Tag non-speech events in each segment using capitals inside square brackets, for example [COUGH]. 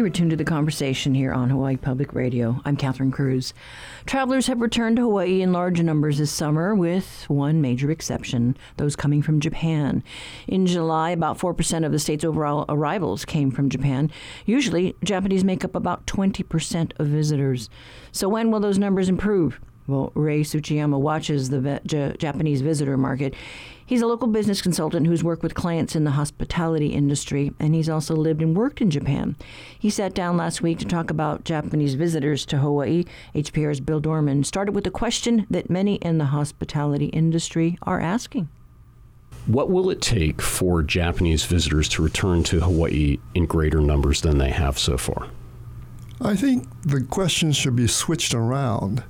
You returned to the conversation here on Hawaii Public Radio. I'm Catherine Cruz. Travelers have returned to Hawaii in large numbers this summer, with one major exception those coming from Japan. In July, about 4% of the state's overall arrivals came from Japan. Usually, Japanese make up about 20% of visitors. So, when will those numbers improve? Well, Ray Tsuchiyama watches the Japanese visitor market. He's a local business consultant who's worked with clients in the hospitality industry, and he's also lived and worked in Japan. He sat down last week to talk about Japanese visitors to Hawaii. HPR's Bill Dorman started with a question that many in the hospitality industry are asking. What will it take for Japanese visitors to return to Hawaii in greater numbers than they have so far? I think the question should be switched around.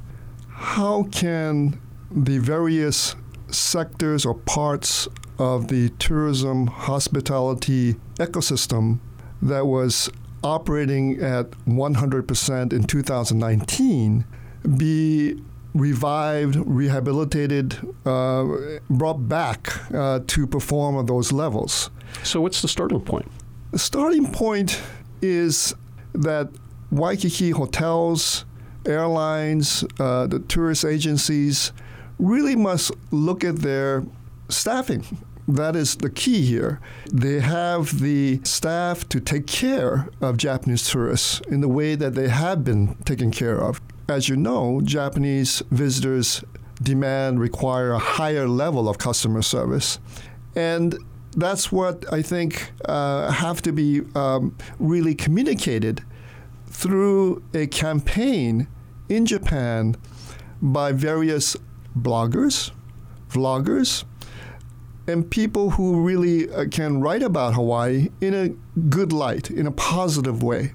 How can the various sectors or parts of the tourism hospitality ecosystem that was operating at 100% in 2019 be revived, rehabilitated, uh, brought back uh, to perform at those levels. So, what's the starting point? The starting point is that Waikiki hotels, airlines, uh, the tourist agencies really must look at their staffing. That is the key here. They have the staff to take care of Japanese tourists in the way that they have been taken care of. As you know, Japanese visitors demand, require a higher level of customer service. And that's what I think uh, have to be um, really communicated through a campaign in Japan by various bloggers, vloggers, and people who really uh, can write about Hawaii in a good light, in a positive way.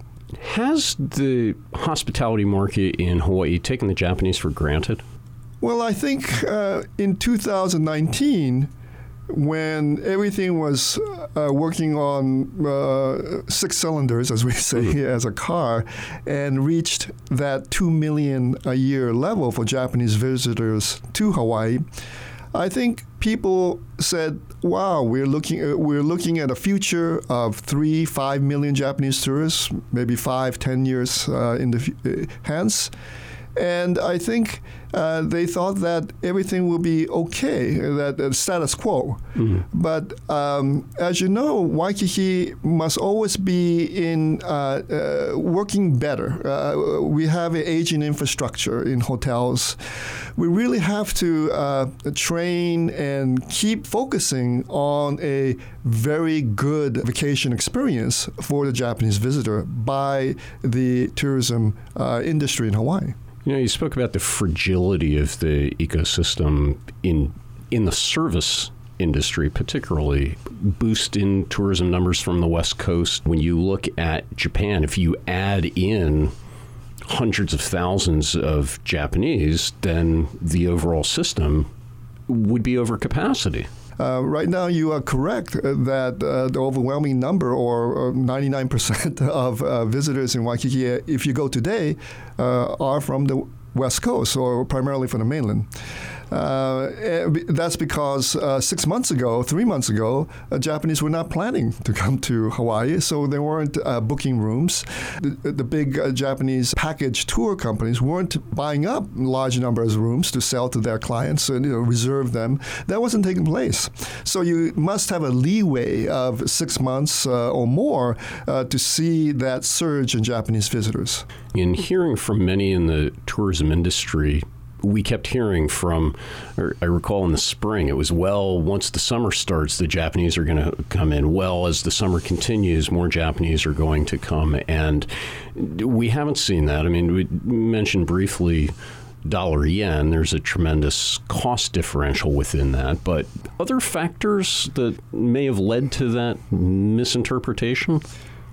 Has the hospitality market in Hawaii taken the Japanese for granted? Well, I think uh, in 2019, when everything was uh, working on uh, six cylinders, as we [LAUGHS] say, mm-hmm. as a car, and reached that two million a year level for Japanese visitors to Hawaii, I think people said, "Wow, we're looking uh, we're looking at a future of three, five million Japanese tourists, maybe five, ten years uh, in the f- uh, hence." And I think uh, they thought that everything will be okay, that uh, status quo. Mm-hmm. But um, as you know, Waikiki must always be in uh, uh working better. Uh, we have an aging infrastructure in hotels. We really have to uh, train and keep focusing on a very good vacation experience for the Japanese visitor by the tourism industry in Hawaii. You know, you spoke about the fragility of the ecosystem in in the service industry, particularly boost in tourism numbers from the West Coast. When you look at Japan, if you add in hundreds of thousands of Japanese, then the overall system would be over capacity. Uh, right now, you are correct that uh, the overwhelming number, or, 99% [LAUGHS] of uh, visitors in Waikiki, if you go today, uh, are from the West Coast or primarily from the mainland. Uh, eh, that's because uh, six months ago, three months ago, uh, Japanese were not planning to come to Hawaii, so they weren't uh, booking rooms. The, the big uh, Japanese package tour companies weren't buying up large numbers of rooms to sell to their clients and you know, reserve them. That wasn't taking place. So you must have a leeway of six months uh, or more to see that surge in Japanese visitors. In hearing from many in the tourism industry, we kept hearing from, I recall in the spring, it was, well, once the summer starts, the Japanese are going to come in. Well, as the summer continues, more Japanese are going to come. And we haven't seen that. I mean, we mentioned briefly dollar yen, there's a tremendous cost differential within that. But other factors that may have led to that misinterpretation?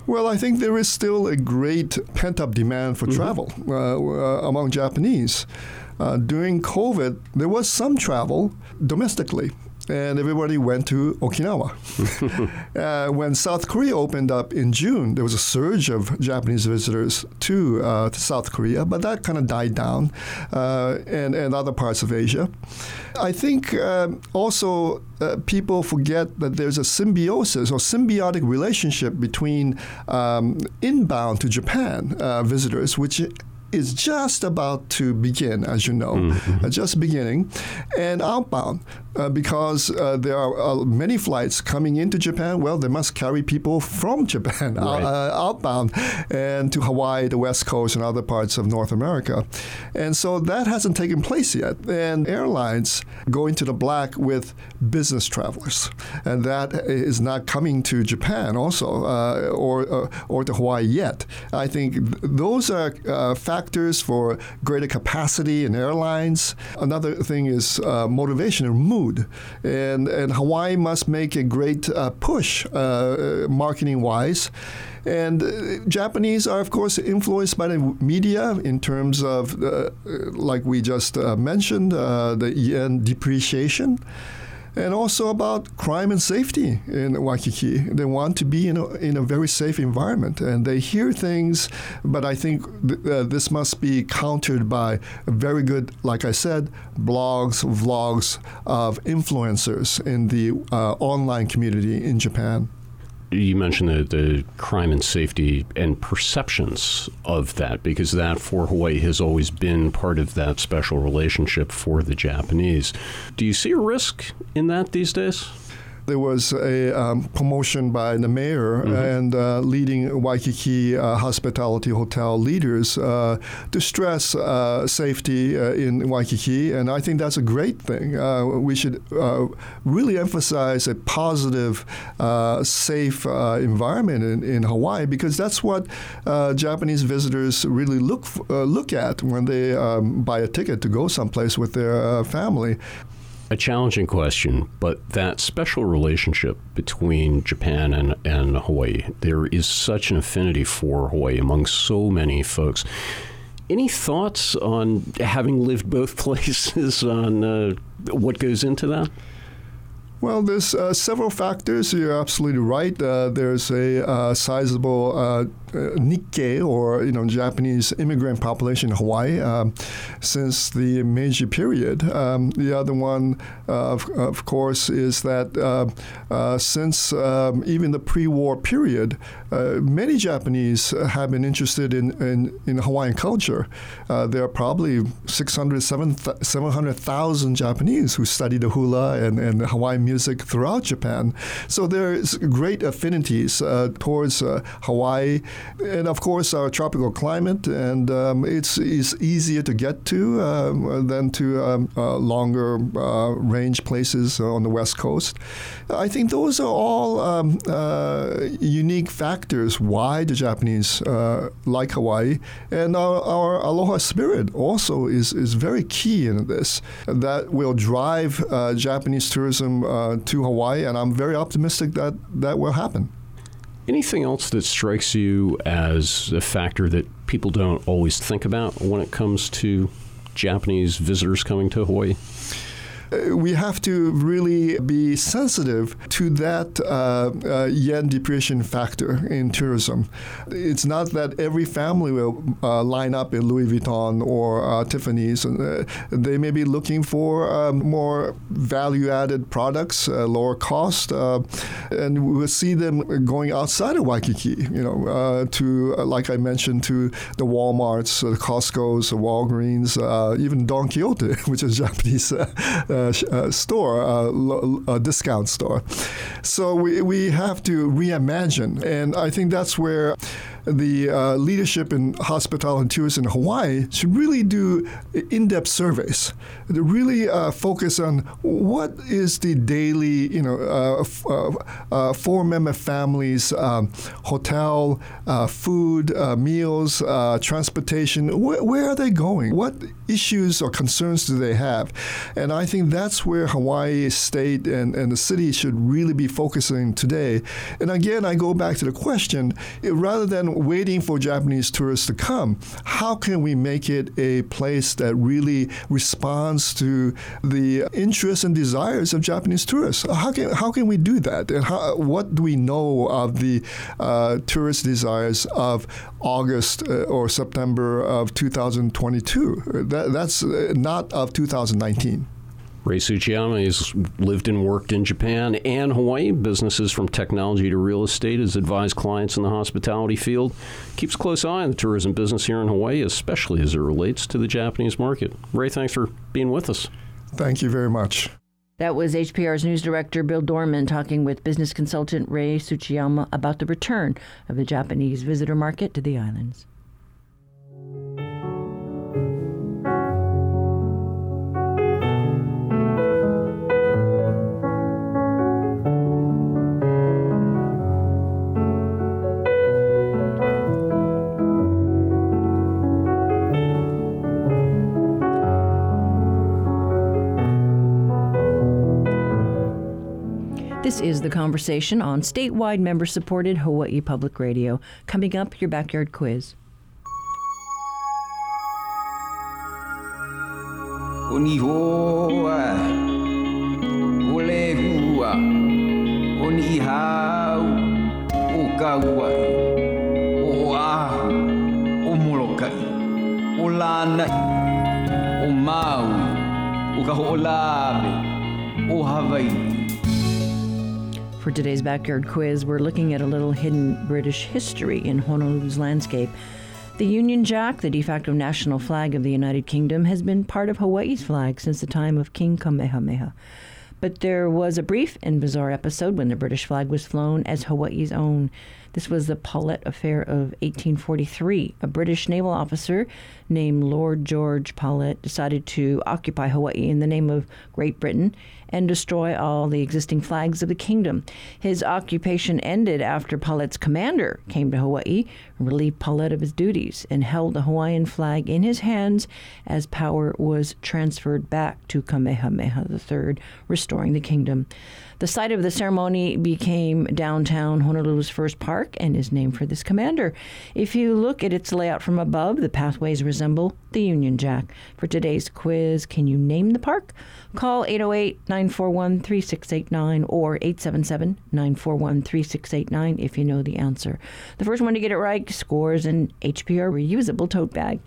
Well, I think there is still a great pent up demand for mm-hmm. travel uh, uh, among Japanese. Uh, during COVID, there was some travel domestically. and everybody went to Okinawa. [LAUGHS] uh, when South Korea opened up in June, there was a surge of Japanese visitors to, uh, to South Korea, but that kind of died down, uh, and, and other parts of Asia. I think um, also uh, people forget that there's a symbiosis or symbiotic relationship between um, inbound to Japan uh, visitors, which is just about to begin, as you know, mm-hmm. uh, just beginning, and outbound uh, because uh, there are uh, many flights coming into Japan. Well, they must carry people from [LAUGHS] Japan right. Uh, outbound and to Hawaii, the West Coast, and other parts of North America, and so that hasn't taken place yet. And airlines go into the black with business travelers, and that is not coming to Japan also uh, or or to Hawaii yet. I think those are factors for greater capacity in airlines. Another thing is motivation and mood. And, and Hawaii must make a great uh, push uh, marketing wise. And uh, Japanese are, of course, influenced by the media in terms of, uh, like we just uh, mentioned, uh, the yen depreciation and also about crime and safety in Waikiki. They want to be in a, in a very safe environment, and they hear things, but I think th- uh, this must be countered by very good, like I said, blogs, vlogs of influencers in the uh, online community in Japan you mentioned the, the crime and safety and perceptions of that, because that for Hawaii has always been part of that special relationship for the Japanese. Do you see a risk in that these days? There was a um, promotion by the mayor mm-hmm. and uh, leading Waikiki uh, hospitality hotel leaders uh, to stress uh, safety uh, in Waikiki, and I think that's a great thing. Uh, we should really emphasize a positive, safe environment in, in, Hawaii because that's what Japanese visitors really look f- look at when they um, buy a ticket to go someplace with their family a challenging question, but that special relationship between Japan and, and Hawaii, there is such an affinity for Hawaii among so many folks. Any thoughts on having lived both [LAUGHS] places on uh, what goes into that? Well, there's uh, several factors. You're absolutely right. Uh, there's a uh, sizable uh, Nikkei, or you know, Japanese immigrant population in Hawaii um, since the Meiji period. Um, the other one, uh, of, of, course, is that since um, even the pre-war period, many Japanese have been interested in, in, in Hawaiian culture. there are probably 600, 700,000 Japanese who study the hula and, and Hawaiian music throughout Japan. So there's great affinities uh, towards uh, Hawaii, and of course our tropical climate, and um, it's, it's easier to get to uh, than to um, uh, longer uh, range places on the west coast. I think those are all um, uh, unique factors why the Japanese like Hawaii, and our, our, aloha spirit also is, is very key in this. That will drive Japanese tourism uh, to Hawaii, and I'm very optimistic that that will happen. Anything else that strikes you as a factor that people don't always think about when it comes to Japanese visitors coming to Hawaii? We have to really be sensitive to that uh, uh, yen depreciation factor in tourism. It's not that every family will uh, line up in Louis Vuitton or uh, Tiffany's. Uh, they may be looking for more value-added products, uh, lower cost, and we'll see them going outside of Waikiki. You know, to like I mentioned, to the WalMarts, the Costco's, the Walgreens, even Don Quijote, [LAUGHS] which is Japanese uh, Uh, uh, store, uh, a discount store. So we, we have to reimagine. And I think that's where the uh, leadership in hospitality and tourism in Hawaii should really do in-depth surveys to really uh, focus on what is the daily, you know, uh, uh, uh four-member families, um, hotel, uh, food, meals, transportation. Wh- where are they going? What issues or concerns do they have? And I think that's where Hawaii State and, and the city should really be focusing today. And again, I go back to the question: rather than waiting for Japanese tourists to come, how can we make it a place that really responds to the interests and desires of Japanese tourists? How can how can we do that? And how, what do we know of the uh, tourist desires of August uh, or September of 2022? That, that's uh, not of 2019. Ray Tsuchiyama has lived and worked in Japan and Hawaii. Businesses from technology to real estate has advised clients in the hospitality field. Keeps a close eye on the tourism business here in Hawaii, especially as it relates to the Japanese market. Ray, thanks for being with us. Thank you very much. That was HPR's news director Bill Dorman talking with business consultant Ray Tsuchiyama about the return of the Japanese visitor market to the islands. This is the conversation on statewide member supported Hawaii Public Radio. Coming up, your backyard quiz. o Hawaii. For today's backyard quiz, we're looking at a little hidden British history in Honolulu's landscape. The Union Jack, the de facto national flag of the United Kingdom, has been part of Hawaii's flag since the time of King Kamehameha. But there was a brief and bizarre episode when the British flag was flown as Hawaii's own. This was the Paulet Affair of 1843. A British naval officer named Lord George Paulet decided to occupy Hawaii in the name of Great Britain and destroy all the existing flags of the kingdom. His occupation ended after Paulet's commander came to Hawaii, relieved Paulet of his duties, and held the Hawaiian flag in his hands as power was transferred back to Kamehameha III, restoring the kingdom. The site of the ceremony became downtown Honolulu's first park and is named for this commander. If you look at its layout from above, the pathways resemble the Union Jack. For today's quiz, can you name the park? Call 808 941 3689 or 877 941 3689 if you know the answer. The first one to get it right scores an HPR reusable tote bag.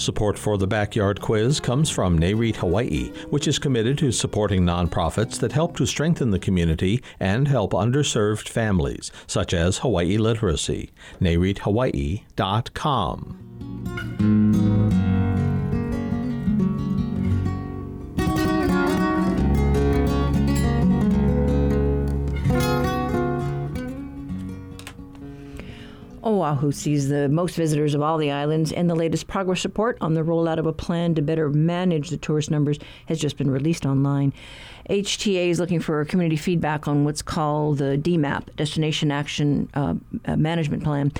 Support for the Backyard Quiz comes from NAREIT Hawaii, which is committed to supporting nonprofits that help to strengthen the community and help underserved families, such as Hawaii Literacy. NAREITHawaii.com. Oahu sees the most visitors of all the islands, and the latest progress report on the rollout of a plan to better manage the tourist numbers has just been released online. HTA is looking for community feedback on what's called the DMAP, Destination Action uh, Management Plan.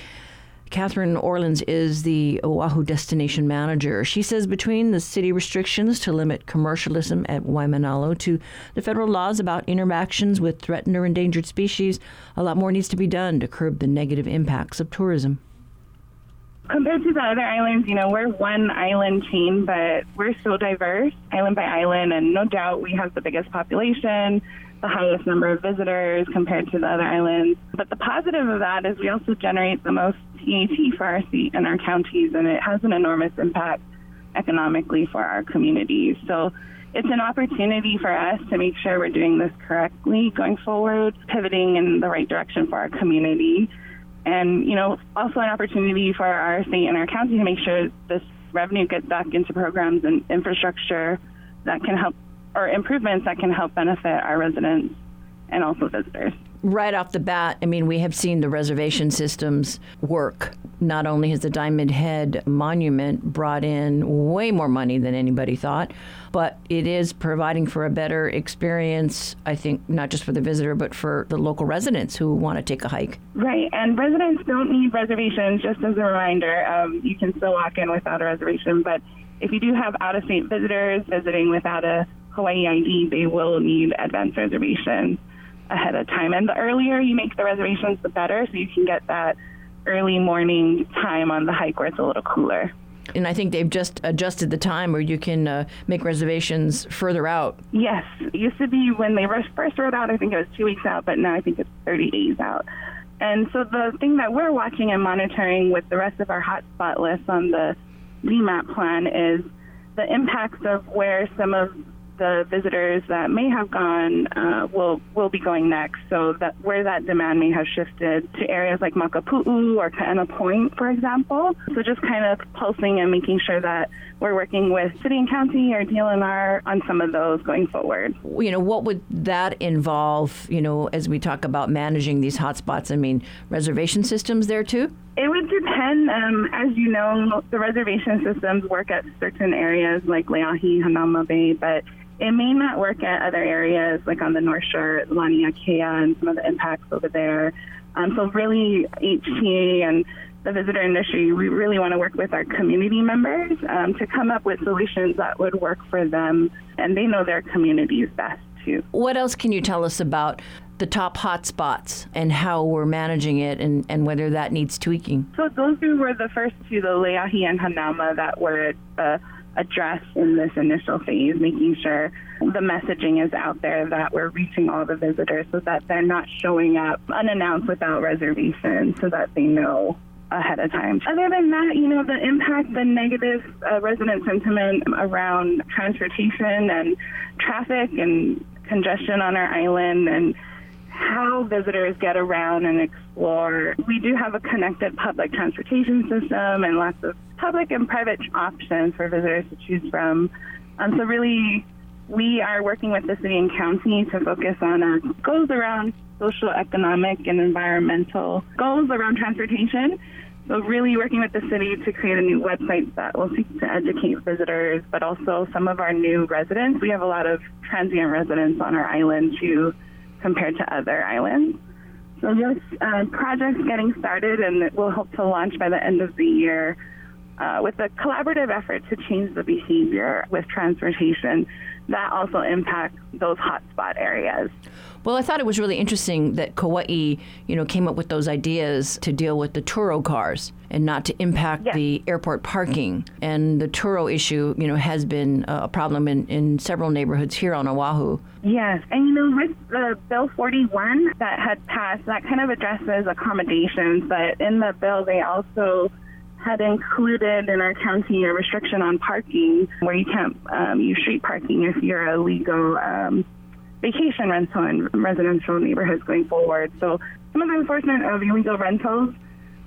Catherine Orleans is the Oahu destination manager. She says between the city restrictions to limit commercialism at Waimanalo to the federal laws about interactions with threatened or endangered species, a lot more needs to be done to curb the negative impacts of tourism. Compared to the other islands, you know, we're one island chain, but we're so diverse, island by island, and no doubt we have the biggest population, the highest number of visitors compared to the other islands. But the positive of that is we also generate the most TAT for our state and our counties, and it has an enormous impact economically for our communities. So it's an opportunity for us to make sure we're doing this correctly going forward, pivoting in the right direction for our community. And, you know, also an opportunity for our state and our county to make sure this revenue gets back into programs and infrastructure that can help, or improvements that can help benefit our residents and also visitors right off the bat, I mean, we have seen the reservation systems work not only has the Diamond Head Monument brought in way more money than anybody thought, but it is providing for a better experience, I think, not just for the visitor, but for the local residents who want to take a hike. Right, and residents don't need reservations, just as a reminder. Um, you can still walk in without a reservation, but if you do have out of state visitors visiting without a Hawaii ID, they will need advance reservations ahead of time. And the earlier you make the reservations, the better, so you can get that early morning time on the hike where it's a little cooler. And I think they've just adjusted the time where you can uh, make reservations further out. Yes, it used to be when they first wrote out, I think it was two weeks out, but now I think it's 30 days out. And so the thing that we're watching and monitoring with the rest of our hotspot list on the DMAP plan is the impacts of where some of the visitors that may have gone uh, will will be going next. So that where that demand may have shifted to areas like Makapu'u or Kaena Point, for example. So just kind of pulsing and making sure that we're working with city and county or DLNR on some of those going forward. You know, what would that involve? You know, as we talk about managing these hotspots, I mean, reservation systems there too. It would depend. Um, as you know, the reservation systems work at certain areas like Leahi, Hanauma Bay, but it may not work at other areas like on the North Shore, Laniakea, and some of the impacts over there. Um, so really, HTA and the visitor industry, we really want to work with our community members um, to come up with solutions that would work for them, and they know their communities best too. What else can you tell us about the top hotspots and how we're managing it and, and whether that needs tweaking? So those were the first two, the Leahi and Hanauma, that were uh, address in this initial phase, making sure the messaging is out there that we're reaching all the visitors so that they're not showing up unannounced without reservation so that they know ahead of time. Other than that, you know, the impact, the negative uh, resident sentiment around transportation and traffic and congestion on our island and how visitors get around and explore. We do have a connected public transportation system and lots of public and private options for visitors to choose from. Um, so really, we are working with the city and county to focus on our goals around social, economic, and environmental goals around transportation. So really working with the city to create a new website that will seek to educate visitors, but also some of our new residents. We have a lot of transient residents on our island too, compared to other islands. So this uh, project's getting started and we'll hope to launch by the end of the year uh, with a collaborative effort to change the behavior with transportation that also impacts those hotspot areas. Well, I thought it was really interesting that Kauai, you know, came up with those ideas to deal with the Turo cars and not to impact yes. the airport parking. And the Turo issue, you know, has been a problem in, in several neighborhoods here on Oahu. Yes, and you know, with the Bill 41 that had passed, that kind of addresses accommodations, but in the bill they also had included in our county a restriction on parking where you can't um, use street parking if you're a legal um, vacation rental in residential neighborhoods going forward. So some of the enforcement of illegal rentals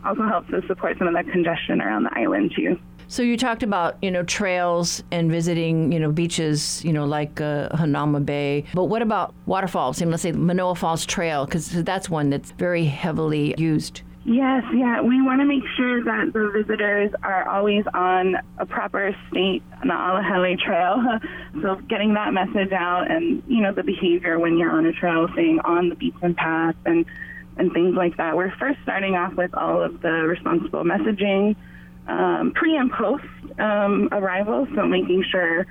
also helps to support some of that congestion around the island too. So you talked about you know trails and visiting you know beaches you know like uh, Hanauma Bay, but what about waterfalls? I mean, let's say Manoa Falls Trail because that's one that's very heavily used. Yes, yeah. We want to make sure that the visitors are always on a proper state Na Ala Hele trail. [LAUGHS] So getting that message out and, you know, the behavior when you're on a trail, staying on the beaten path and, and things like that. We're first starting off with all of the responsible messaging um, pre and post um, arrival. So making sure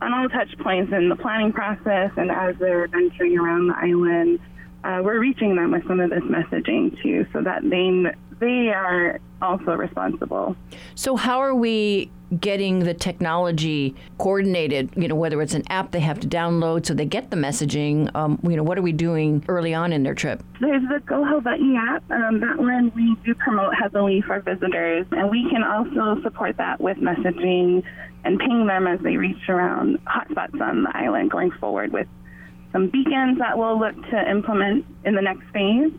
on all touch points in the planning process and as they're venturing around the island – uh, we're reaching them with some of this messaging too, so that they they are also responsible. So how are we getting the technology coordinated? You know, whether it's an app they have to download so they get the messaging. Um, you know, what are we doing early on in their trip? There's the Go Hawaii app. Um, that one we do promote heavily for visitors, and we can also support that with messaging and ping them as they reach around hotspots on the island going forward with some beacons that we'll look to implement in the next phase.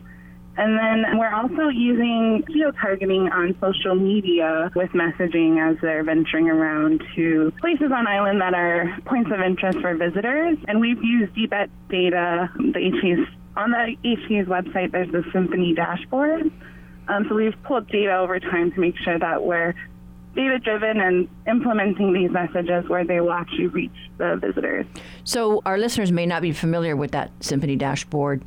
And then we're also using geo-targeting on social media with messaging as they're venturing around to places on island that are points of interest for visitors. And we've used DBET data, the HT's, on the HT's website, there's the Symphony dashboard Um, so we've pulled data over time to make sure that we're data driven and implementing these messages where they will actually reach the visitors. So our listeners may not be familiar with that Symphony dashboard.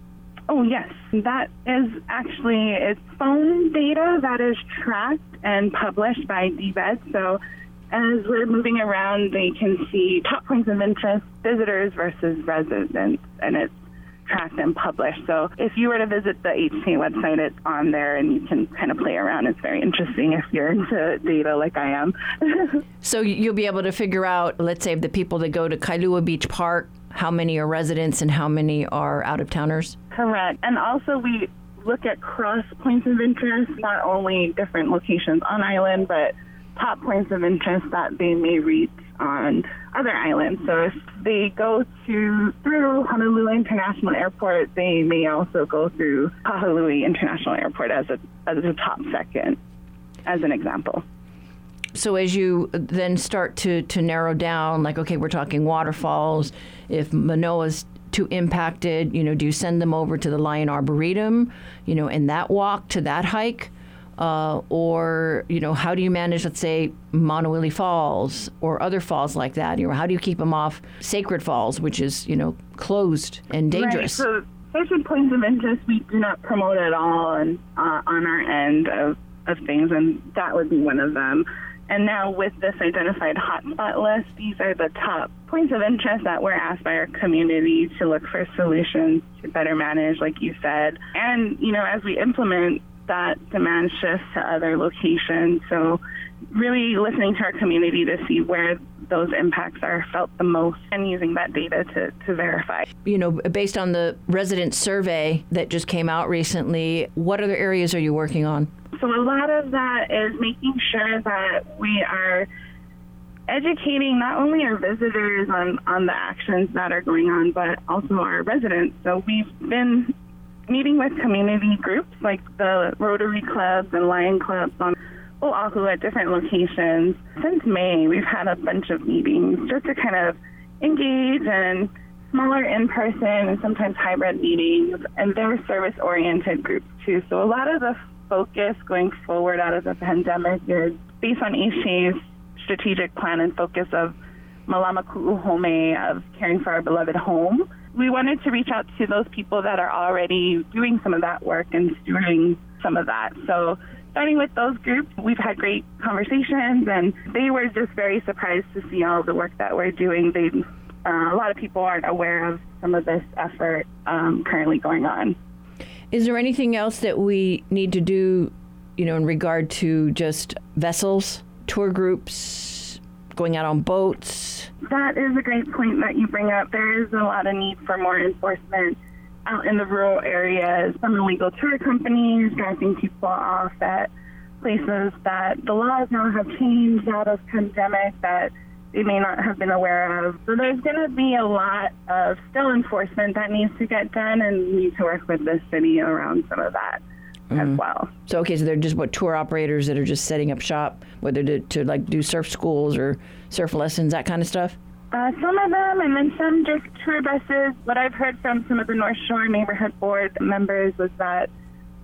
Oh, yes. That is actually it's phone data that is tracked and published by DVED. So as we're moving around, they can see top points of interest, visitors versus residents, and it's tracked and published. So if you were to visit the HTA website, it's on there and you can kind of play around. It's very interesting if you're into data like I am. [LAUGHS] so you'll be able to figure out, let's say, the people that go to Kailua Beach Park, how many are residents and how many are out of towners? Correct. And also, we look at cross points of interest, not only different locations on island, but top points of interest that they may reach on other islands. So if they go to through Honolulu International Airport, they may also go through Kahului International Airport as a as a top second, as an example. So as you then start to to narrow down, like okay, we're talking waterfalls. If Manoa's too impacted, you know, do you send them over to the Lyon Arboretum, you know, and that walk to that hike? Uh, or you know how do you manage let's say Maunawili Falls or other falls like that? You know how do you keep them off Sacred Falls which is you know closed and dangerous? right. so sacred points of interest we do not promote at all and uh, on our end of, of things and that would be one of them. And now with this identified hotspot list these are the top points of interest that we're asked by our community to look for solutions to better manage like you said. And you know as we implement that demand shifts to other locations. So, really listening to our community to see where those impacts are felt the most and using that data to, to verify. You know, based on the resident survey that just came out recently, what other areas are you working on? So, a lot of that is making sure that we are educating not only our visitors on, on the actions that are going on, but also our residents. So, we've been meeting with community groups like the Rotary clubs and Lion clubs on Oahu at different locations. Since May, we've had a bunch of meetings just to kind of engage and smaller in-person and sometimes hybrid meetings, and they're service-oriented groups too. So a lot of the focus going forward out of the pandemic is based on HTA's strategic plan and focus of Malama Ku'uhome of caring for our beloved home we wanted to reach out to those people that are already doing some of that work and doing some of that. So starting with those groups, we've had great conversations, and they were just very surprised to see all the work that we're doing. They, uh, a lot of people aren't aware of some of this effort um, currently going on. Is there anything else that we need to do, you know, in regard to just vessels, tour groups, going out on boats? That is a great point that you bring up. There is a lot of need for more enforcement out in the rural areas. Some illegal tour companies dropping people off at places that the laws now have changed out of pandemic that they may not have been aware of. So there's going to be a lot of still enforcement that needs to get done, and we need to work with the city around some of that mm-hmm. as well. So okay, so they're just what tour operators that are just setting up shop, whether to, to like do surf schools or surf lessons, that kind of stuff. Uh, some of them, and then some just tour buses. What I've heard from some of the North Shore neighborhood board members was that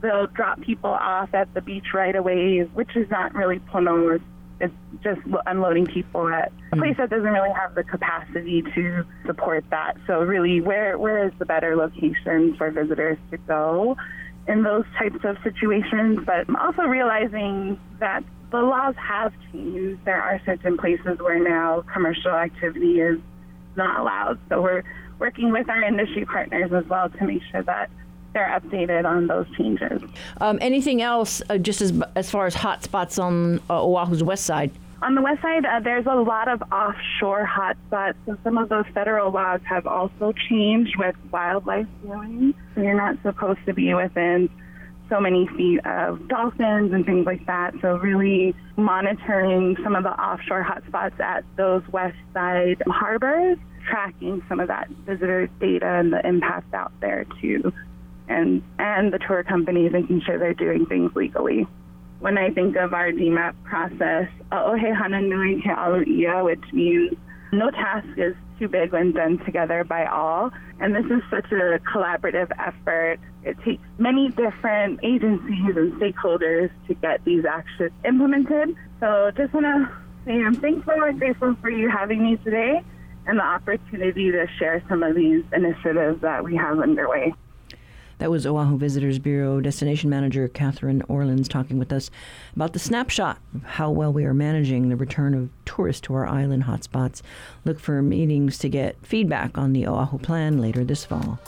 they'll drop people off at the beach right away, which is not really Pono. It's just unloading people at a place that doesn't really have the capacity to support that. So really, where where is the better location for visitors to go? In those types of situations, but also realizing that the laws have changed. There are certain places where now commercial activity is not allowed. So we're working with our industry partners as well to make sure that they're updated on those changes. Um, anything else, uh, just as, as far as hotspots on uh, Oahu's west side? On the west side, uh, there's a lot of offshore hotspots, and some of those federal laws have also changed with wildlife viewing. So you're not supposed to be within so many feet of dolphins and things like that. So really monitoring some of the offshore hotspots at those west side harbors, tracking some of that visitor data and the impact out there too, and and the tour companies making sure they're doing things legally when I think of our DMAP process, oh, which means no task is too big when done together by all. And this is such a collaborative effort. It takes many different agencies and stakeholders to get these actions implemented. So just want to say I'm thankful and grateful for you having me today and the opportunity to share some of these initiatives that we have underway. That was Oahu Visitors Bureau Destination Manager Catherine Orleans talking with us about the snapshot of how well we are managing the return of tourists to our island hotspots. Look for meetings to get feedback on the Oahu plan later this fall.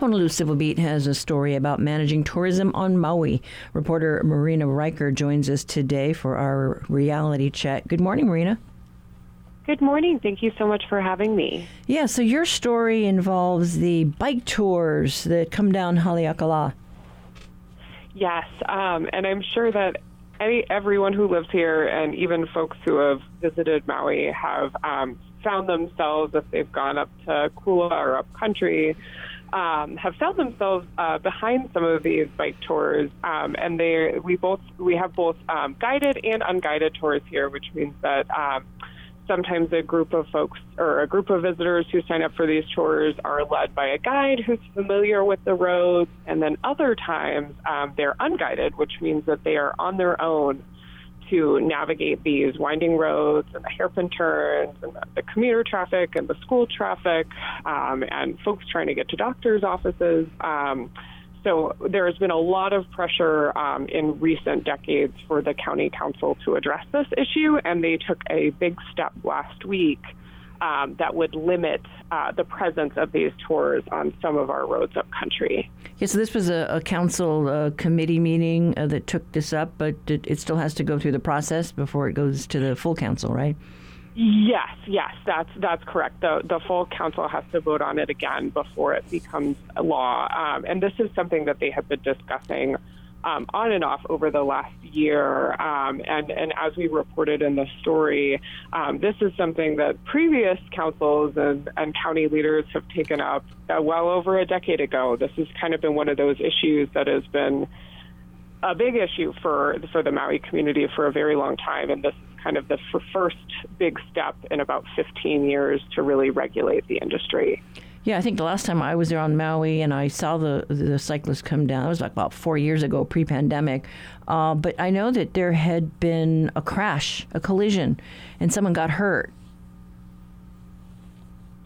Honolulu Civil Beat has a story about managing tourism on Maui. Reporter Marina Riker joins us today for our reality check. Good morning, Marina. Good morning. Thank you so much for having me. Yeah, so your story involves the bike tours that come down Haleakala. Yes, um, and I'm sure that any everyone who lives here and even folks who have visited Maui have um, found themselves if they've gone up to Kula or up country um, have found themselves uh, behind some of these bike tours, um, and they we both we have both um, guided and unguided tours here, which means that um, sometimes a group of folks or a group of visitors who sign up for these tours are led by a guide who's familiar with the roads, and then other times um, they're unguided, which means that they are on their own to navigate these winding roads and the hairpin turns and the, the commuter traffic and the school traffic um, and folks trying to get to doctors' offices. Um, so there has been a lot of pressure um, in recent decades for the county council to address this issue, and they took a big step last week um, that would limit uh, the presence of these tours on some of our roads up country. Yeah, so this was a, a council uh, committee meeting uh, that took this up, but it, it, still has to go through the process before it goes to the full council, right? Yes, yes, that's that's correct. The the full council has to vote on it again before it becomes law, um, and this is something that they have been discussing um, on and off over the last year. Um, and, and as we reported in the story, um, this is something that previous councils and, and county leaders have taken up uh, well over a decade ago. This has kind of been one of those issues that has been a big issue for for the Maui community for a very long time, and this is kind of the first big step in about 15 years to really regulate the industry. Yeah, I think the last time I was there on Maui and I saw the the cyclists come down, it was like about four years ago, pre-pandemic. Uh, but I know that there had been a crash, a collision, and someone got hurt.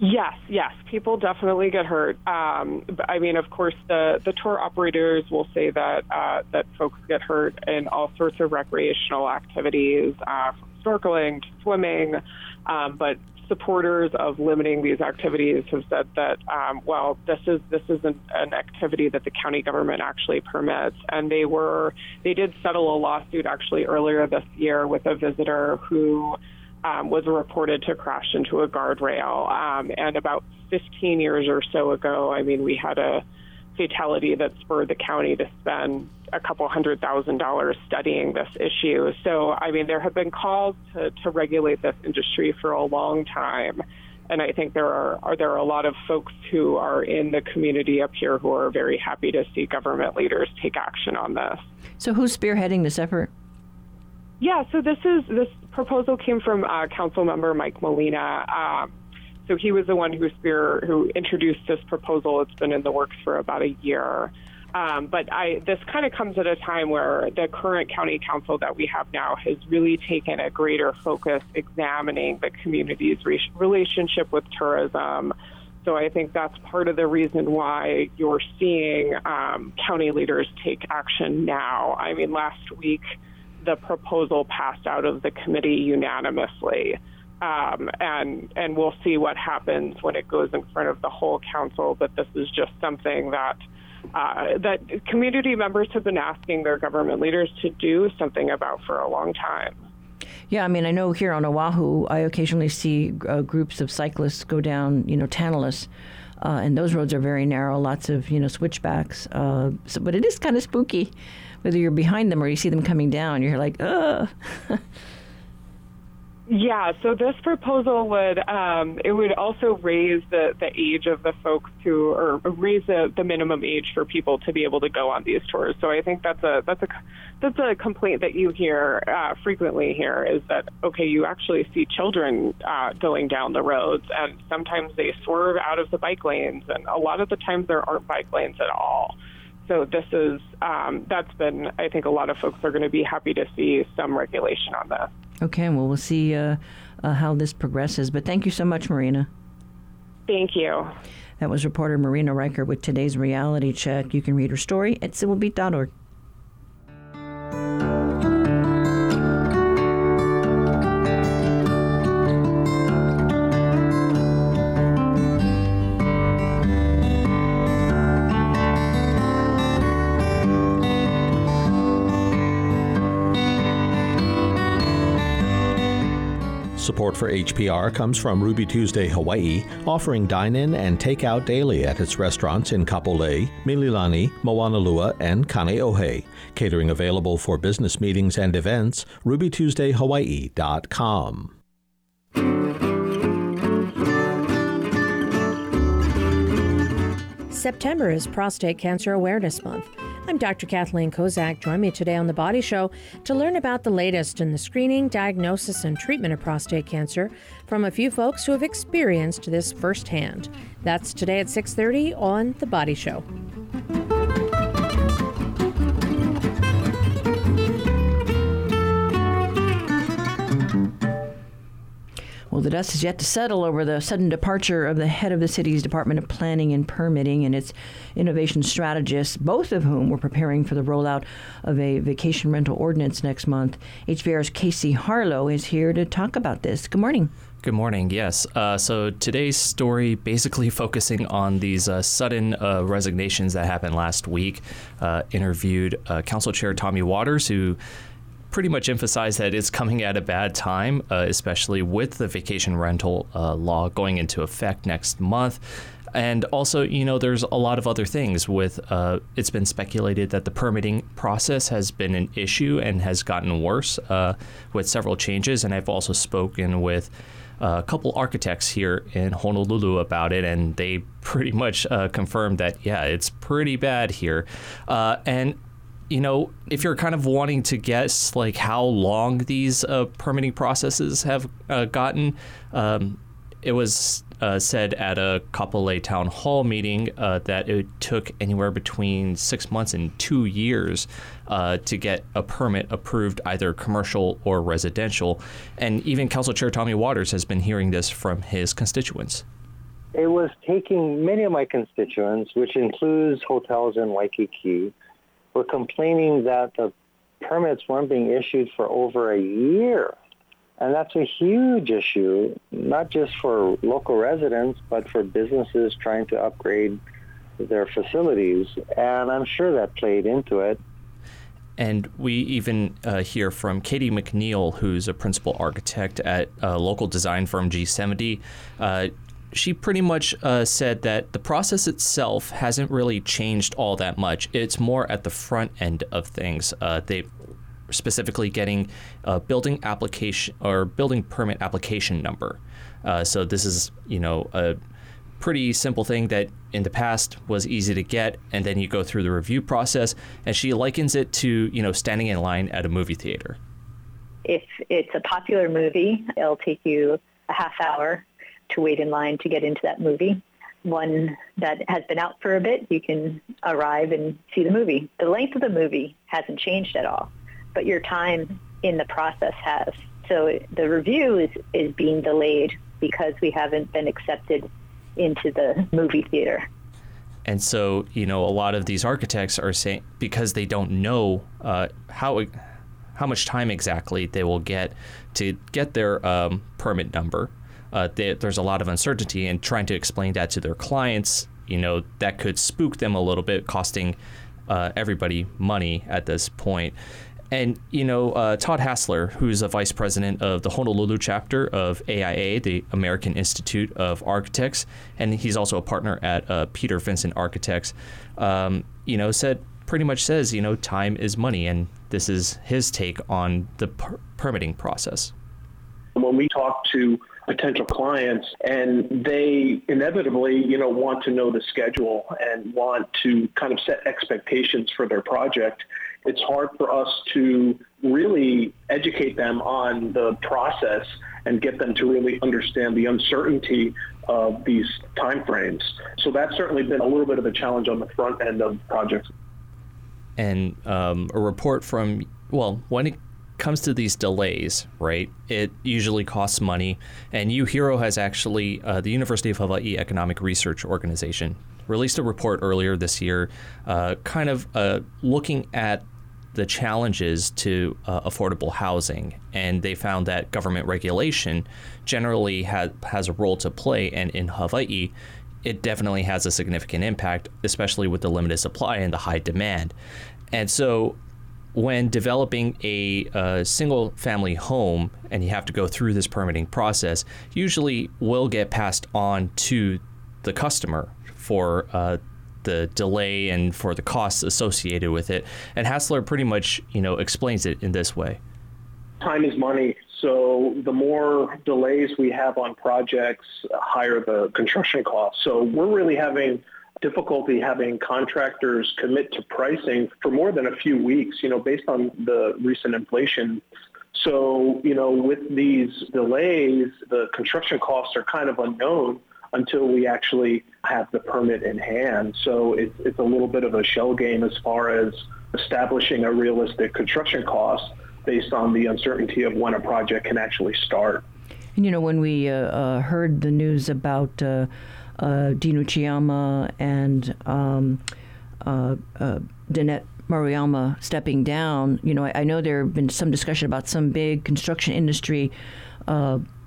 Yes, yes, people definitely get hurt. Um, I mean, of course, the, the tour operators will say that uh, that folks get hurt in all sorts of recreational activities, uh, from snorkeling to swimming. Um, but supporters of limiting these activities have said that, um, well, this is this isn't an activity that the county government actually permits, and they were they did settle a lawsuit actually earlier this year with a visitor who. Um, was reported to crash into a guardrail. Um, and about 15 years or so ago, I mean, we had a fatality that spurred the county to spend a couple hundred thousand dollars studying this issue. So, I mean, there have been calls to, to regulate this industry for a long time. And I think there are, are there are a lot of folks who are in the community up here who are very happy to see government leaders take action on this. So, who's spearheading this effort? Yeah, so this is this proposal came from uh, Council Member Mike Molina. Um, so he was the one who spear who introduced this proposal. It's been in the works for about a year. Um, but I, this kind of comes at a time where the current county council that we have now has really taken a greater focus examining the community's re- relationship with tourism. So I think that's part of the reason why you're seeing um, county leaders take action now. I mean, last week the proposal passed out of the committee unanimously. Um, and and we'll see what happens when it goes in front of the whole council. But this is just something that uh, that community members have been asking their government leaders to do something about for a long time. Yeah, I mean, I know here on Oahu, I occasionally see uh, groups of cyclists go down, you know, Tantalus. Uh, and those roads are very narrow, lots of you know switchbacks. Uh, so, but it is kind of spooky, whether you're behind them or you see them coming down. You're like, ugh. [LAUGHS] Yeah, so this proposal would um, it would also raise the, the age of the folks who or raise the, the minimum age for people to be able to go on these tours. So I think that's a that's a that's a complaint that you hear uh, frequently here is that okay, you actually see children uh, going down the roads, and sometimes they swerve out of the bike lanes, and a lot of the times there aren't bike lanes at all. So this is um, that's been I think a lot of folks are going to be happy to see some regulation on this. Okay, well, we'll see uh, uh, how this progresses. But thank you so much, Marina. Thank you. That was reporter Marina Riker with today's reality check. You can read her story at civilbeat.org. Support for HPR comes from Ruby Tuesday Hawaii, offering dine in and take out daily at its restaurants in Kapolei, Mililani, Moanalua, and Kaneohe. Catering available for business meetings and events, rubytuesdayhawaii.com. September is Prostate Cancer Awareness Month. I'm Dr. Kathleen Kozak. Join me today on The Body Show to learn about the latest in the screening, diagnosis, and treatment of prostate cancer from a few folks who have experienced this firsthand. That's today at 6:30 on The Body Show. Well, the dust is yet to settle over the sudden departure of the head of the city's Department of Planning and Permitting and its innovation strategists, both of whom were preparing for the rollout of a vacation rental ordinance next month. HPR's Casey Harlow is here to talk about this. Good morning. Good morning. Yes. Uh, so today's story basically [LAUGHS] focusing on these uh, sudden uh, resignations that happened last week. Uh, interviewed uh, Council Chair Tommy Waters, who pretty much emphasized that it's coming at a bad time, uh, especially with the vacation rental uh, law going into effect next month. And also, you know, there's a lot of other things with uh, it's been speculated that the permitting process has been an issue and has gotten worse uh, with several changes. And I've also spoken with a couple architects here in Honolulu about it, and they pretty much uh, confirmed that, yeah, it's pretty bad here. Uh, and you know, if you're kind of wanting to guess like how long these uh, permitting processes have uh, gotten, um, it was uh, said at a Kapolei town hall meeting uh, that it took anywhere between six months and two years uh, to get a permit approved, either commercial or residential. And even Council Chair Tommy Waters has been hearing this from his constituents. It was taking many of my constituents, which includes hotels in Waikiki, were complaining that the permits weren't being issued for over a year. And that's a huge issue, not just for local residents, but for businesses trying to upgrade their facilities. And I'm sure that played into it. And we even uh, hear from Katie McNeil, who's a principal architect at a local design firm G70. Uh, she pretty much uh, said that the process itself hasn't really changed all that much. It's more at the front end of things. Uh, they specifically getting a building application or building permit application number. Uh, so this is you know a pretty simple thing that in the past was easy to get, and then you go through the review process. And she likens it to you know standing in line at a movie theater. If it's a popular movie, it'll take you a half hour to wait in line to get into that movie. One that has been out for a bit, you can arrive and see the movie. The length of the movie hasn't changed at all, but your time in the process has. So the review is, is being delayed because we haven't been accepted into the movie theater. And so, you know, a lot of these architects are saying because they don't know uh, how how much time exactly they will get to get their um, permit number uh, they, there's a lot of uncertainty, and trying to explain that to their clients, you know, that could spook them a little bit, costing uh, everybody money at this point. And, you know, uh, Todd Hassler, who's a vice president of the Honolulu chapter of AIA, the American Institute of Architects, and he's also a partner at uh, Peter Vincent Architects, um, you know, said pretty much says, you know, time is money. And this is his take on the per- permitting process. When we talk to potential clients and they inevitably, you know, want to know the schedule and want to kind of set expectations for their project, it's hard for us to really educate them on the process and get them to really understand the uncertainty of these timeframes. So that's certainly been a little bit of a challenge on the front end of projects. And um, a report from, well, when it comes to these delays, right, it usually costs money. And UHERO has actually, uh, the University of Hawaii Economic Research Organization, released a report earlier this year, uh, kind of uh, looking at the challenges to uh, affordable housing, and they found that government regulation generally ha- has a role to play, and in Hawaii, it definitely has a significant impact, especially with the limited supply and the high demand. And so, when developing a, a single family home and you have to go through this permitting process, usually will get passed on to the customer for uh, the delay and for the costs associated with it. And Hassler pretty much, you know, explains it in this way. Time is money. So the more delays we have on projects, higher the construction costs. So we're really having difficulty having contractors commit to pricing for more than a few weeks, you know, based on the recent inflation. So, you know, with these delays, the construction costs are kind of unknown until we actually have the permit in hand. So it's, it's a little bit of a shell game as far as establishing a realistic construction cost based on the uncertainty of when a project can actually start. And you know, when we uh, uh, heard the news about uh, uh Dean Uchiyama and um, uh, uh, Danette Maruyama stepping down, you know, I, I, know there have been some discussion about some big construction industry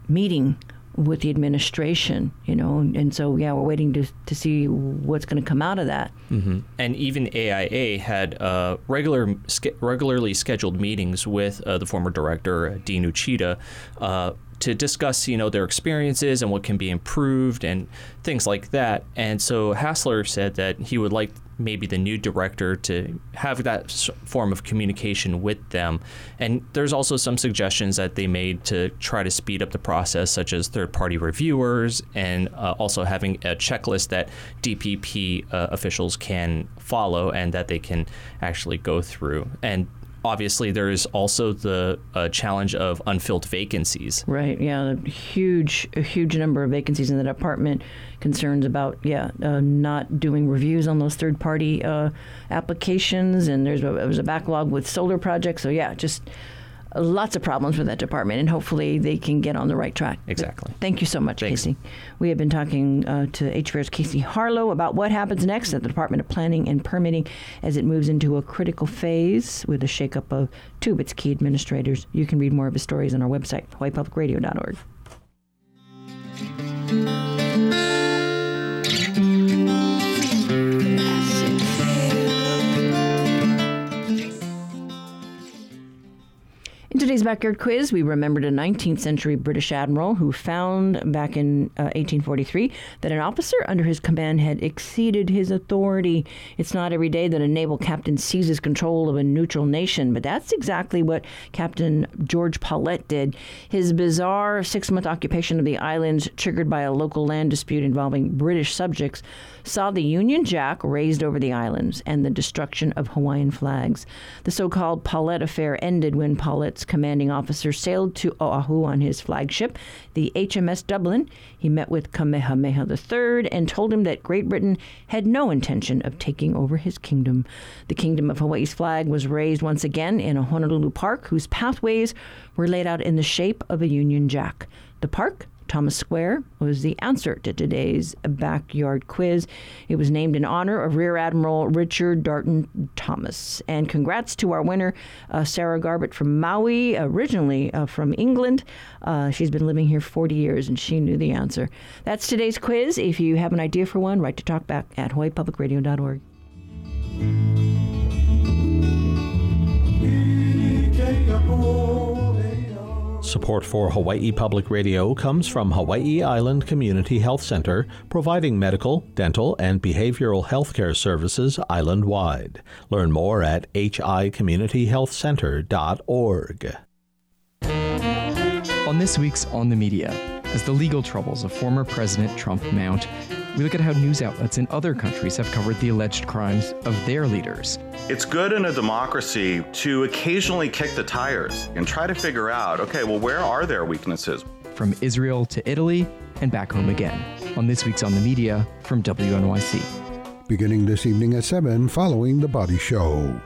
meeting with the administration, you know, and, so yeah, we're waiting to to see what's going to come out of that. Mm-hmm. And even AIA had uh, regular regularly scheduled meetings with uh, the former director uh, Dean Uchida. Uh, to discuss, you know, their experiences and what can be improved and things like that. And so Hassler said that he would like maybe the new director to have that form of communication with them. And there's also some suggestions that they made to try to speed up the process, such as third party reviewers and uh, also having a checklist that DPP uh, officials can follow and that they can actually go through. And obviously there is also the uh, challenge of unfilled vacancies. Right. Yeah. A huge, a huge number of vacancies in the department. Concerns about yeah, uh, not doing reviews on those third-party uh, applications, and there's a, a backlog with solar projects. So yeah, just lots of problems with that department, and hopefully they can get on the right track. Exactly. Thank you so much, Thanks. Casey. We have been talking uh, to HPR's Casey Harlow about what happens next at the Department of Planning and Permitting as it moves into a critical phase with a shakeup of two of its key administrators. You can read more of his stories on our website, hawaiipublicradio.org. In today's backyard quiz, we remembered a 19th century British admiral who found back in uh, 1843 that an officer under his command had exceeded his authority. It's not every day that a naval captain seizes control of a neutral nation, but that's exactly what Captain George Paulet did. His bizarre six month occupation of the islands, triggered by a local land dispute involving British subjects, saw the Union Jack raised over the islands and the destruction of Hawaiian flags. The so called Paulet affair ended when Paulet's commanding officer sailed to Oahu on his flagship, the HMS Dublin. He met with Kamehameha III and told him that Great Britain had no intention of taking over his kingdom. The Kingdom of Hawaii's flag was raised once again in a Honolulu park whose pathways were laid out in the shape of a Union Jack. The park Thomas Square was the answer to today's backyard quiz. It was named in honor of Rear Admiral Richard Darton Thomas. And congrats to our winner, uh, Sarah Garbett from Maui, originally uh, from England. Uh, she's been living here 40 years and she knew the answer. That's today's quiz. If you have an idea for one, write to talkback at hawaiipublicradio.org. Support for Hawaii Public Radio comes from Hawaii Island Community Health Center, providing medical, dental, and behavioral health care services island wide. Learn more at hicommunityhealthcenter.org. On this week's On the Media, as the legal troubles of former President Trump mount, we look at how news outlets in other countries have covered the alleged crimes of their leaders. It's good in a democracy to occasionally kick the tires and try to figure out okay, well, where are their weaknesses? From Israel to Italy and back home again. On this week's On the Media from WNYC. Beginning this evening at 7 following The Body Show.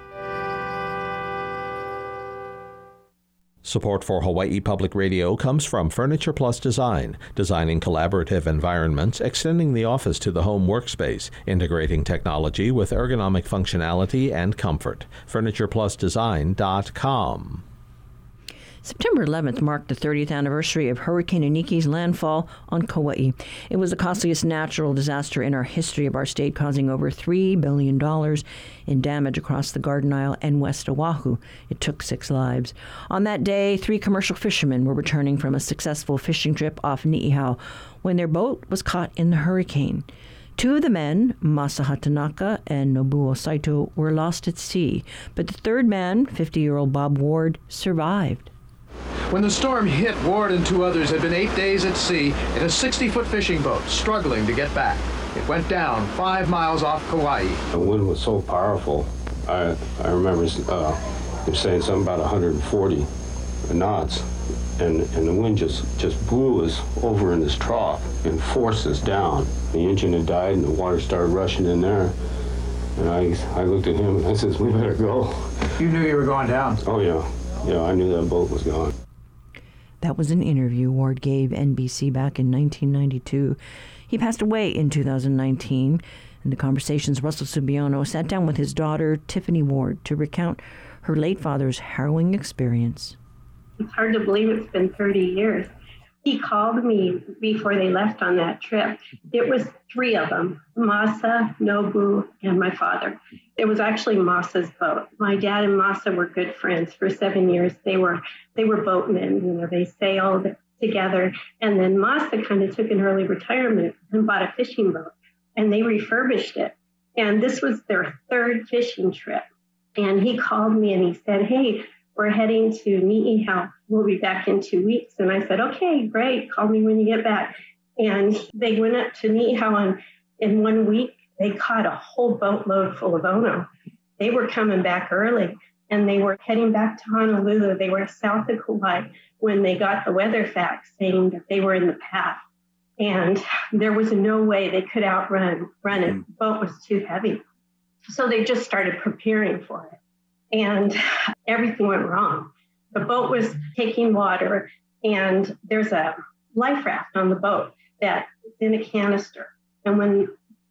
Support for Hawaii Public Radio comes from Furniture Plus Design, designing collaborative environments, extending the office to the home workspace, integrating technology with ergonomic functionality and comfort. FurniturePlusDesign.com. September 11th marked the 30th anniversary of Hurricane Iniki's landfall on Kauai. It was the costliest natural disaster in our history of our state, causing over $3 billion in damage across the Garden Isle and West Oahu. It took six lives. On that day, three commercial fishermen were returning from a successful fishing trip off Ni'ihau when their boat was caught in the hurricane. Two of the men, Masaha Tanaka and Nobuo Saito, were lost at sea, but the third man, 50 year old Bob Ward, survived. When the storm hit, Ward and two others had been eight days at sea in a 60 foot fishing boat, struggling to get back. It went down five miles off Kauai. The wind was so powerful. I, I remember uh, they saying something about 140 knots. And, and the wind just, just blew us over in this trough and forced us down. The engine had died and the water started rushing in there. And I, I looked at him and I says, we better go. You knew you were going down? Oh, yeah. Yeah, I knew that boat was gone. That was an interview Ward gave NBC back in 1992. He passed away in 2019. In the conversations, Russell Subiono sat down with his daughter, Tiffany Ward, to recount her late father's harrowing experience. It's hard to believe it's been 30 years. He called me before they left on that trip. It was three of them Masa, Nobu, and my father. It was actually Masa's boat. My dad and Masa were good friends for seven years. They were they were boatmen. You know, they sailed together. And then Masa kind of took an early retirement and bought a fishing boat, and they refurbished it. And this was their third fishing trip. And he called me and he said, "Hey, we're heading to Ni'ihau. We'll be back in two weeks." And I said, "Okay, great. Call me when you get back." And they went up to meet Ni'ihau, and in one week they caught a whole boatload full of ono. They were coming back early and they were heading back to Honolulu. They were south of Kauai when they got the weather fax saying that they were in the path. And there was no way they could outrun run it. The boat was too heavy. So they just started preparing for it. And everything went wrong. The boat was taking water, and there's a life raft on the boat that's in a canister. And when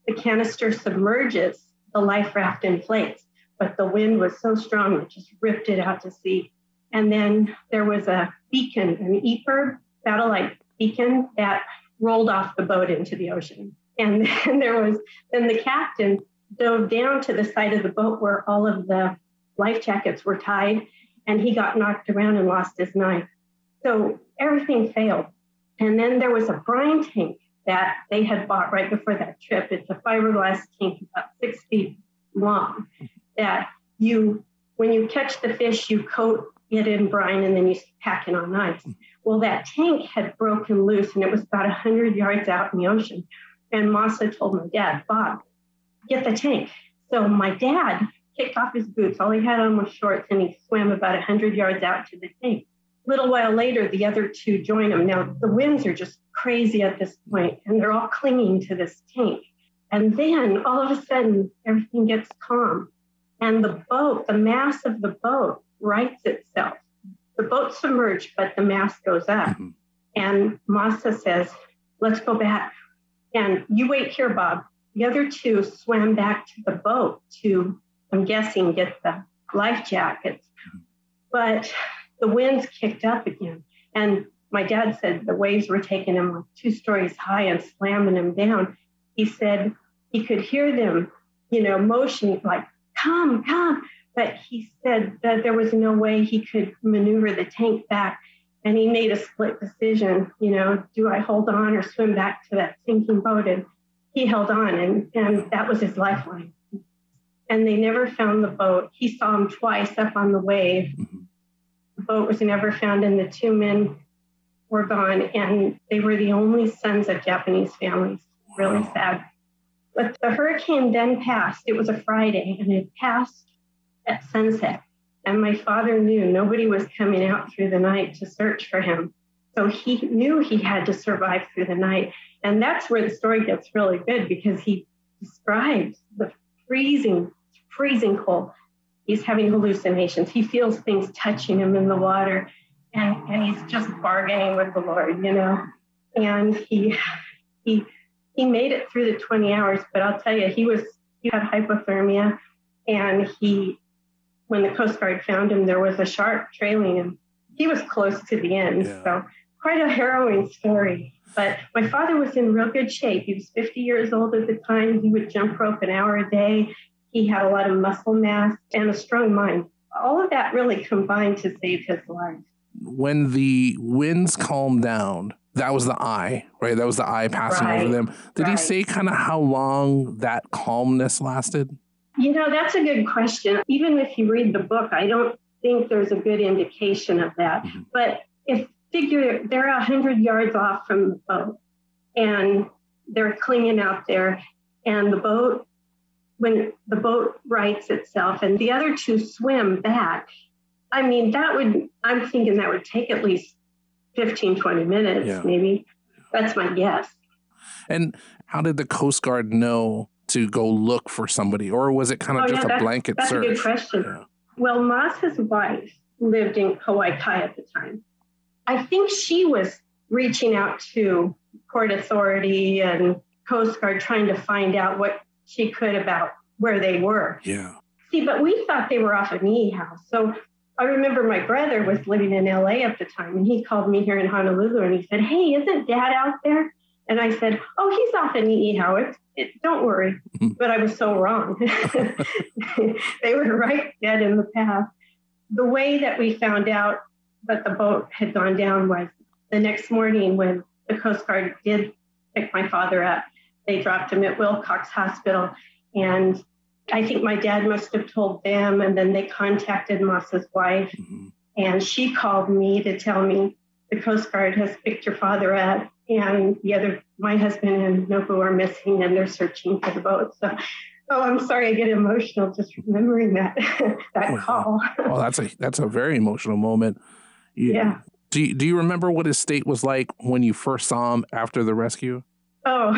the canister submerges, the life raft inflates, but the wind was so strong it just ripped it out to sea. And then there was a beacon, an EPIRB satellite beacon that rolled off the boat into the ocean. And [LAUGHS] then there was, then the captain dove down to the side of the boat where all of the life jackets were tied, and he got knocked around and lost his knife. So everything failed. And then there was a brine tank that they had bought right before that trip. It's a fiberglass tank about six feet long that you, when you catch the fish, you coat it in brine and then you pack it on ice. Well, that tank had broken loose and it was about 100 yards out in the ocean. And Masa told my dad, Bob, get the tank. So my dad kicked off his boots. All he had on was shorts and he swam about 100 yards out to the tank A little while later, the other two join him. Now, the winds are just crazy at this point, and they're all clinging to this tank. And then all of a sudden, everything gets calm. And the boat, the mass of the boat, rights itself. The boat submerged, but the mass goes up. Mm-hmm. And Masa says, Let's go back. And you wait here, Bob. The other two swam back to the boat to, I'm guessing, get the life jackets. But the winds kicked up again. And my dad said the waves were taking him like two stories high and slamming him down. He said he could hear them, you know, motion like, come, come. But he said that there was no way he could maneuver the tank back. And he made a split decision, you know, do I hold on or swim back to that sinking boat? And he held on, and, and that was his lifeline. And they never found the boat. He saw him twice up on the wave. Mm-hmm boat was never found, and the two men were gone, and they were the only sons of Japanese families. Really sad. But the hurricane then passed. It was a Friday, and it passed at sunset. And my father knew nobody was coming out through the night to search for him. So he knew he had to survive through the night. And that's where the story gets really good because he describes the freezing, freezing cold. He's having hallucinations. He feels things touching him in the water and, and he's just bargaining with the Lord, you know. And he he he made it through the 20 hours, but I'll tell you, he was he had hypothermia and he when the Coast Guard found him, there was a shark trailing him. He was close to the end. Yeah. So quite a harrowing story. But my father was in real good shape. He was 50 years old at the time. He would jump rope an hour a day. He had a lot of muscle mass and a strong mind. All of that really combined to save his life. When the winds calmed down, that was the eye, right? That was the eye passing right. over them. Did right. he say kind of how long that calmness lasted? You know, that's a good question. Even if you read the book, I don't think there's a good indication of that. Mm-hmm. But if figure they're a hundred yards off from the boat and they're clinging out there and the boat when the boat rights itself and the other two swim back i mean that would i'm thinking that would take at least 15 20 minutes yeah. maybe. That's my guess. And how did the coast guard know to go look for somebody or was it kind of oh, just yeah, a blanket that's search a good question. Yeah. well Masa's wife lived in Hawaii Kai at the time. I think she was reaching out to Port Authority and Coast Guard trying to find out what she could about where they were. Yeah. See, but we thought they were off of Niihau. So I remember my brother was living in LA at the time and he called me here in Honolulu and he said, Hey, isn't dad out there? And I said, Oh, he's off in Niihau. It, it, don't worry. Mm-hmm. but I was so wrong. [LAUGHS] they were right dead in the path. The way that we found out that the boat had gone down was the next morning when the Coast Guard did pick my father up. They dropped him at Wilcox Hospital. And I think my dad must have told them. And then they contacted Masa's wife. Mm-hmm. And she called me to tell me the Coast Guard has picked your father up. And the other, my husband and Nobu are missing and they're searching for the boat. So Oh, I'm sorry. I get emotional just remembering that [LAUGHS] that call. well, that's a that's a very emotional moment. Yeah. Do you, do you remember what his state was like when you first saw him after the rescue? Oh,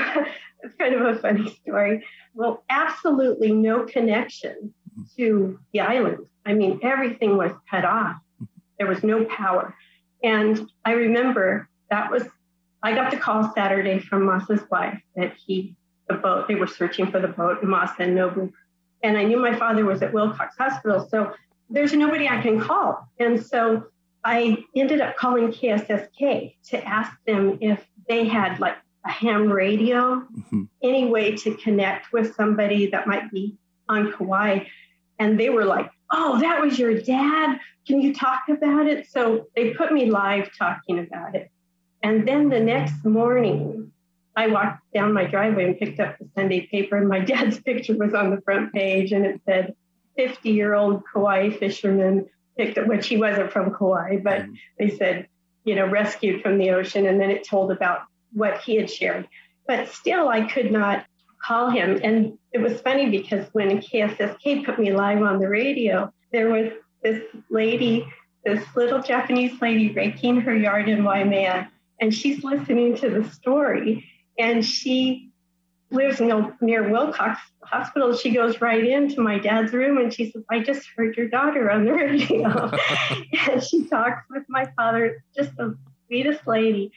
[LAUGHS] [LAUGHS] kind of a funny story. Well, absolutely no connection to the island. I mean, everything was cut off. There was no power. And I remember that was, I got the call Saturday from Masa's wife that he, the boat, they were searching for the boat, Masa and Nobu. And I knew my father was at Wilcox Hospital. So there's nobody I can call. And so I ended up calling KSSK to ask them if they had like a ham radio, mm-hmm. any way to connect with somebody that might be on Kauai. And they were like, oh, that was your dad. Can you talk about it? So they put me live talking about it. And then the next morning, I walked down my driveway and picked up the Sunday paper, and my [LAUGHS] dad's picture was on the front page, and it said, 50 year old Kauai fisherman picked up, which he wasn't from Kauai, but mm-hmm. they said, you know, rescued from the ocean. And then it told about what he had shared. But still, I could not call him. And it was funny because when KSSK put me live on the radio, there was this lady, this little Japanese lady raking her yard in Waimea, and she's listening to the story. And she lives near, near Wilcox Hospital. She goes right into my dad's room and she says, I just heard your daughter on the [LAUGHS] radio. [LAUGHS] and she talks with my father, just the sweetest lady.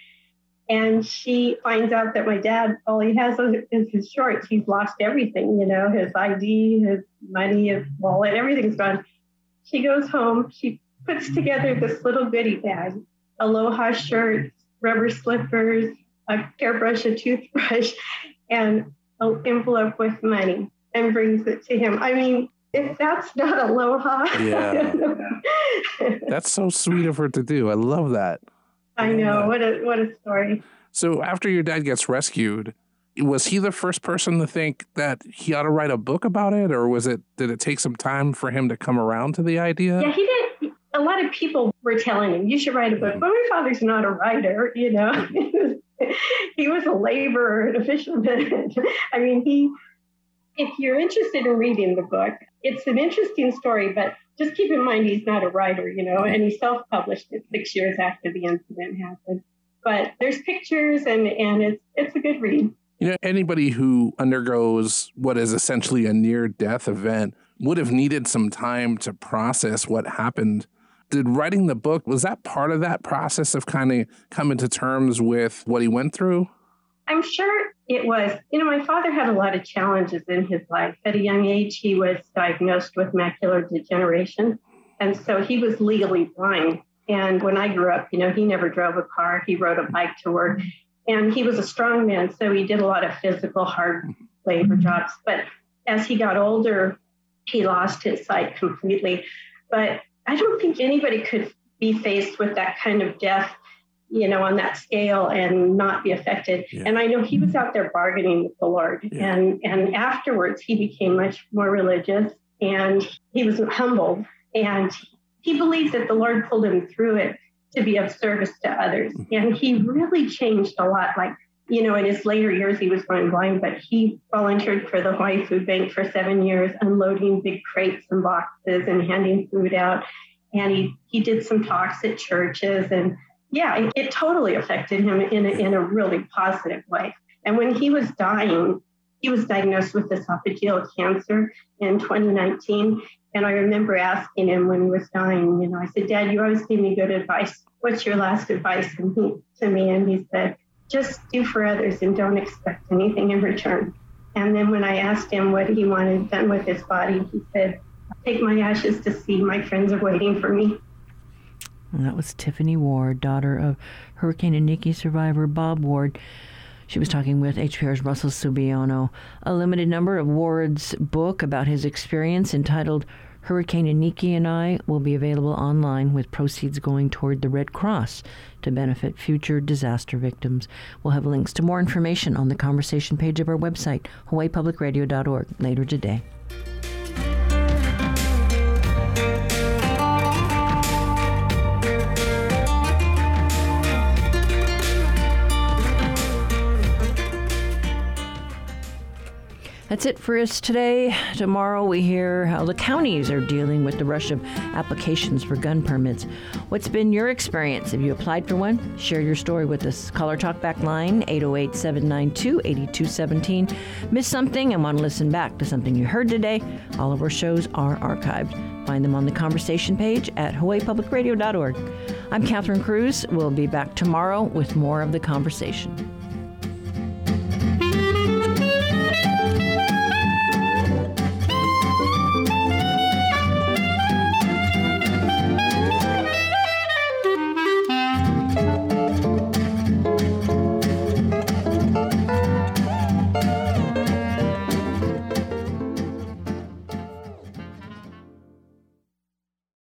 And she finds out that my dad, all he has is his shorts. He's lost everything, you know, his ID, his money, his wallet, everything's gone. She goes home. She puts together this little goodie bag, aloha shirts, rubber slippers, a hairbrush, a toothbrush, [LAUGHS] and an envelope with money and brings it to him. I mean, if that's not aloha. Yeah. [LAUGHS] that's so sweet of her to do. I love that. I know. Uh, what a what a story. So after your dad gets rescued, was he the first person to think that he ought to write a book about it or was it did it take some time for him to come around to the idea? Yeah, he did a lot of people were telling him, you should write a book. Mm. But my father's not a writer, you know. [LAUGHS] he was a laborer and a fisherman. [LAUGHS] I mean, he, if you're interested in reading the book, it's an interesting story, but just keep in mind he's not a writer, you know, and he self published it six years after the incident happened. But there's pictures and, and it's, it's a good read. You know, anybody who undergoes what is essentially a near death event would have needed some time to process what happened. Did writing the book, was that part of that process of kind of coming to terms with what he went through? I'm sure it was. You know, my father had a lot of challenges in his life. At a young age, he was diagnosed with macular degeneration. And so he was legally blind. And when I grew up, you know, he never drove a car, he rode a bike to work. And he was a strong man, so he did a lot of physical, hard labor jobs. But as he got older, he lost his sight completely. But I don't think anybody could be faced with that kind of death, you know, on that scale and not be affected. Yeah. And I know he was out there bargaining with the Lord. Yeah. And and afterwards he became much more religious and he was humbled and he believed that the Lord pulled him through it to be of service to others. Mm-hmm. And he really changed a lot. Like, you know, in his later years, he was going blind, but he volunteered for the Hawaii Food Bank for seven years, unloading big crates and boxes and handing food out. And he, he did some talks at churches. And yeah, it, totally affected him in a, in a really positive way. And when he was dying, he was diagnosed with esophageal cancer in 2019. And I remember asking him when he was dying, you know, I said, Dad, you always give me good advice. What's your last advice he, to me? And he said, just do for others and don't expect anything in return. And then when I asked him what he wanted done with his body, he said, take my ashes to sea. My friends are waiting for me. And that was Tiffany Ward, daughter of Hurricane Iniki survivor Bob Ward. She was talking with HPR's Russell Subiono. A limited number of Ward's book about his experience entitled Hurricane Iniki and I will be available online with proceeds going toward the Red Cross to benefit future disaster victims. We'll have links to more information on the conversation page of our website, hawaiipublicradio.org, later today. That's it for us today. Tomorrow we hear how the counties are dealing with the rush of applications for gun permits. What's been your experience? Have you applied for one? Share your story with us. Call our talkback line 808 792 8217. Miss something and want to listen back to something you heard today? All of our shows are archived. Find them on the conversation page at hawaiipublicradio.org. I'm Catherine Cruz. We'll be back tomorrow with more of the conversation.